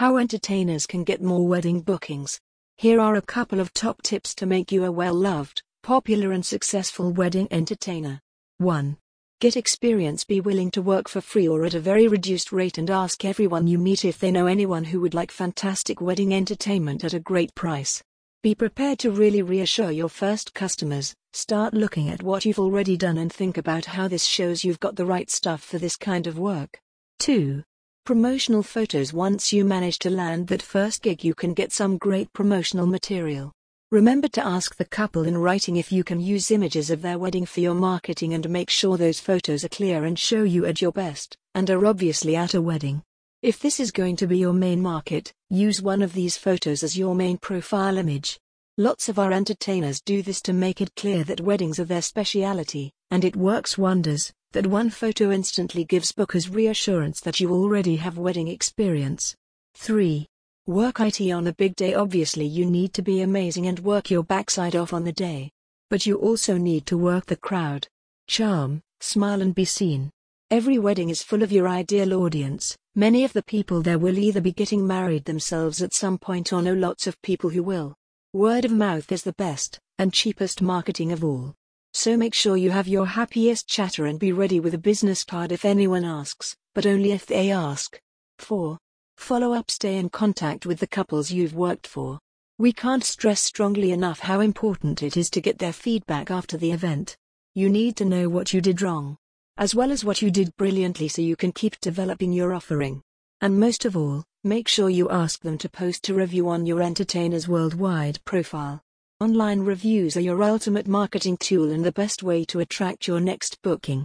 How entertainers can get more wedding bookings. Here are a couple of top tips to make you a well loved, popular, and successful wedding entertainer. 1. Get experience. Be willing to work for free or at a very reduced rate and ask everyone you meet if they know anyone who would like fantastic wedding entertainment at a great price. Be prepared to really reassure your first customers. Start looking at what you've already done and think about how this shows you've got the right stuff for this kind of work. 2. Promotional photos Once you manage to land that first gig, you can get some great promotional material. Remember to ask the couple in writing if you can use images of their wedding for your marketing and make sure those photos are clear and show you at your best, and are obviously at a wedding. If this is going to be your main market, use one of these photos as your main profile image. Lots of our entertainers do this to make it clear that weddings are their speciality, and it works wonders. That one photo instantly gives bookers reassurance that you already have wedding experience. 3. Work IT on a big day. Obviously, you need to be amazing and work your backside off on the day. But you also need to work the crowd. Charm, smile, and be seen. Every wedding is full of your ideal audience, Many of the people there will either be getting married themselves at some point or know lots of people who will. Word of mouth is the best and cheapest marketing of all. So make sure you have your happiest chatter and be ready with a business card if anyone asks, but only if they ask. 4. Follow up Stay in contact with the couples you've worked for. We can't stress strongly enough how important it is to get their feedback after the event. You need to know what you did wrong, as well as what you did brilliantly so you can keep developing your offering. And most of all, make sure you ask them to post a review on your Entertainers Worldwide profile. Online reviews are your ultimate marketing tool and the best way to attract your next booking.